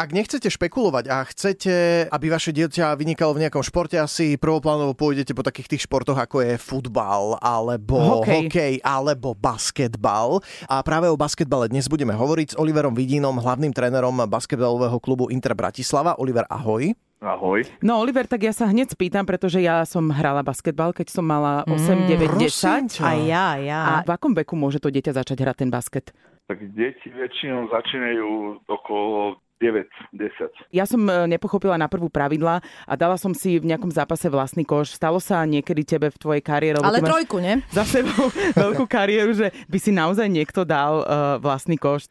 Ak nechcete špekulovať a chcete, aby vaše dieťa vynikalo v nejakom športe, asi prvoplánovo pôjdete po takých tých športoch, ako je futbal, alebo hokej, hokej alebo basketbal. A práve o basketbale dnes budeme hovoriť s Oliverom Vidínom, hlavným trénerom basketbalového klubu Inter Bratislava. Oliver, ahoj. Ahoj. No Oliver, tak ja sa hneď spýtam, pretože ja som hrala basketbal, keď som mala 8, 9, 10. A ja, ja. A v akom veku môže to dieťa začať hrať ten basket? Tak deti väčšinou začínajú okolo 9, 10. Ja som e, nepochopila na prvú pravidla a dala som si v nejakom zápase vlastný koš. Stalo sa niekedy tebe v tvojej kariére? Ale trojku, ne? Za sebou veľkú kariéru, že by si naozaj niekto dal uh, vlastný koš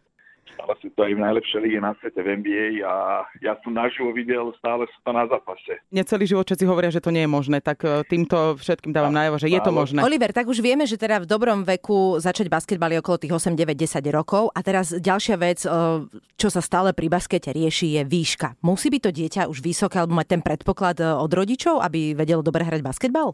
stala sú to aj v najlepšej lige na svete v NBA a ja som naživo videl, stále sú to na zápase. Necelý život všetci hovoria, že to nie je možné, tak e, týmto všetkým dávam najavo, že je to možné. Oliver, tak už vieme, že teda v dobrom veku začať basketbal je okolo tých 8, 9, 10 rokov a teraz ďalšia vec, e, čo sa stále pri baskete rieši, je výška. Musí byť to dieťa už vysoké alebo mať ten predpoklad e, od rodičov, aby vedelo dobre hrať basketbal?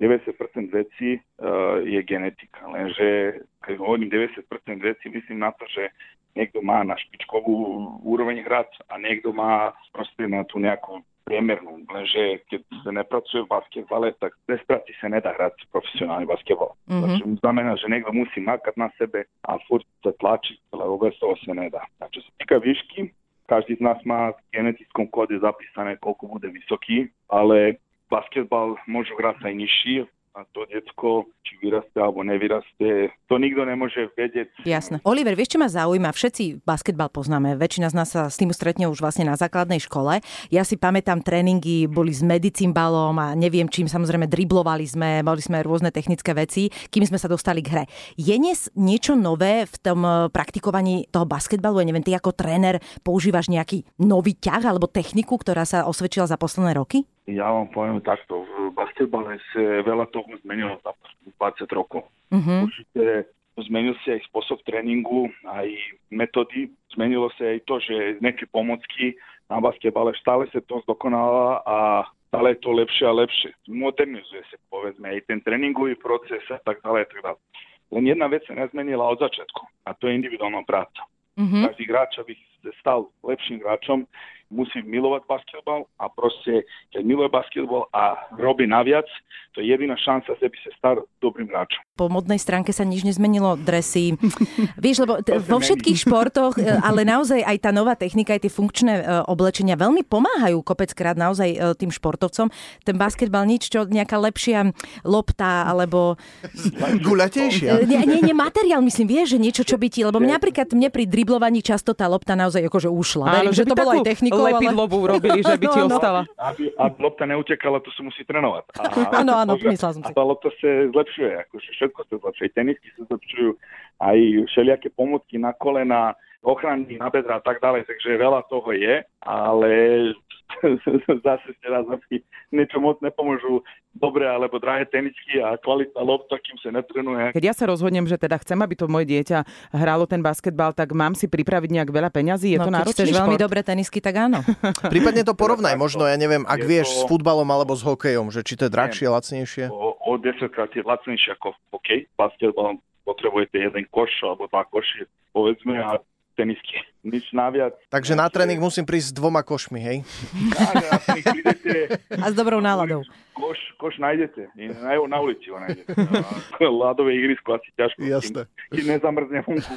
90% vecí uh, je genetika, lenže keď hovorím 90% vecí, myslím na to, že niekto má na špičkovú úroveň hrať a niekto má proste na tú nejakú priemernú. Lenže keď sa nepracuje v basketbale, tak bez práci sa nedá hrať profesionálny basketbal. Mm-hmm. To znamená, že niekto musí makať na sebe a furt sa tlačiť, ale vôbec toho sa nedá. A čo sa týka výšky, každý z nás má v genetickom kóde zapísané, koľko bude vysoký, ale basketbal môžu hrať aj nižší, a to detsko, či vyrastie alebo nevyrastie, to nikto nemôže vedieť. Jasné. Oliver, vieš, čo ma zaujíma? Všetci basketbal poznáme, väčšina z nás sa s tým stretne už vlastne na základnej škole. Ja si pamätám, tréningy boli s medicimbalom a neviem čím, samozrejme driblovali sme, mali sme rôzne technické veci, kým sme sa dostali k hre. Je dnes niečo nové v tom eh, praktikovaní toho basketbalu? Ja neviem, ty ako tréner používaš nejaký nový ťah alebo techniku, ktorá sa osvedčila za posledné roky? Ja vám poviem takto. V basketbale sa veľa toho zmenilo za 20 rokov. Uh-huh. Určite zmenil sa aj spôsob tréningu, aj metódy. Zmenilo sa aj to, že nejaké pomocky na basketbale stále sa to zdokonáva a stále je to lepšie a lepšie. Modernizuje sa, povedzme, aj ten tréningový proces a tak ďalej. Tak ďalej. Len jedna vec sa nezmenila od začiatku a to je individuálna práca. Uh-huh. Každý hráč, aby stal lepším hráčom, musí milovať basketbal a proste, keď miluje basketbal a robí naviac, to je jediná šanca, že by sa stal dobrým hráčom. Po modnej stránke sa nič nezmenilo, dresy. Vieš, lebo t- vo všetkých športoch, e, ale naozaj aj tá nová technika, aj tie funkčné e, oblečenia veľmi pomáhajú kopeckrát naozaj e, tým športovcom. Ten basketbal nič, čo nejaká lepšia lopta, alebo... Guľatejšia. Nie, nie, nie, materiál, myslím, vieš, že niečo, čo by ti... Lebo mňa napríklad mne pri driblovaní často tá lopta naozaj akože ušla. Verím, že, že to bolo aj technikou, lepidlovú ale... robili, že by ti no, no. ostala. Aby, aby lopta neutekala, to sa musí trénovať. Áno, áno, myslel som si. A tá lopta sa zlepšuje, akože všetko sa zlepšuje. Tenisky sa zlepšujú, aj všelijaké pomocky na kolena, ochrany na bedra a tak ďalej, takže veľa toho je, ale zase teraz aby niečo moc nepomôžu dobré alebo drahé teničky a kvalitná lopta, kým sa netrenuje. Keď ja sa rozhodnem, že teda chcem, aby to moje dieťa hrálo ten basketbal, tak mám si pripraviť nejak veľa peňazí? Je no, to náročný chceš veľmi dobré tenisky, tak áno. Prípadne to porovnaj, možno, ja neviem, ak vieš to... s futbalom alebo s hokejom, že či to je drahšie, lacnejšie? O, o 10 krát je lacnejšie ako hokej. Basketbal potrebujete jeden koš alebo dva koši, povedzme, a tenisky. Nič naviac. Takže na tréning musím prísť s dvoma košmi, hej? A s dobrou náladou. Koš, koš nájdete. Na, na ulici ho nájdete. Ľadové ihrisko asi ťažko. Jasné. Keď nezamrzne vonku,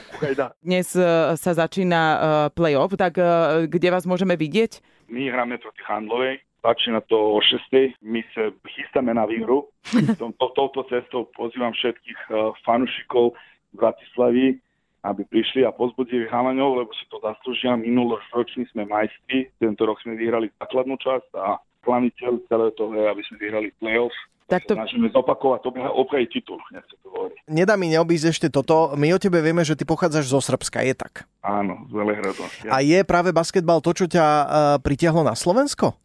Dnes uh, sa začína uh, play-off, tak uh, kde vás môžeme vidieť? My hráme proti Handlovej, začína to o 6. My sa chystáme na výhru. Touto cestou pozývam všetkých fanušikov Bratislavy, aby prišli a pozbudili chalaňov, lebo si to zaslúžia. Minuloročný sme majstri, tento rok sme vyhrali základnú časť a hlavný cieľ celého toho je, aby sme vyhrali play-off. Tak to... Snažíme zopakovať, obhajiť titul, nech sa to hovorí. Nedá mi neobísť ešte toto. My o tebe vieme, že ty pochádzaš zo Srbska, je tak? Áno, z Velehradu. Ja. A je práve basketbal to, čo ťa uh, pritiahlo na Slovensko?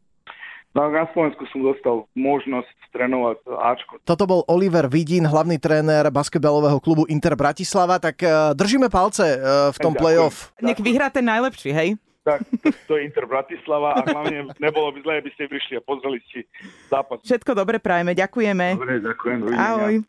No, na Slovensku som dostal možnosť trénovať Ačko. Toto bol Oliver Vidín, hlavný tréner basketbalového klubu Inter Bratislava, tak uh, držíme palce uh, v tom play-off. Nech vyhrá ten najlepší, hej? Tak, to je Inter Bratislava a hlavne nebolo by zle, aby ste prišli a pozreli si zápas. Všetko dobre prajeme, ďakujeme. Dobre, ďakujem. Ahoj.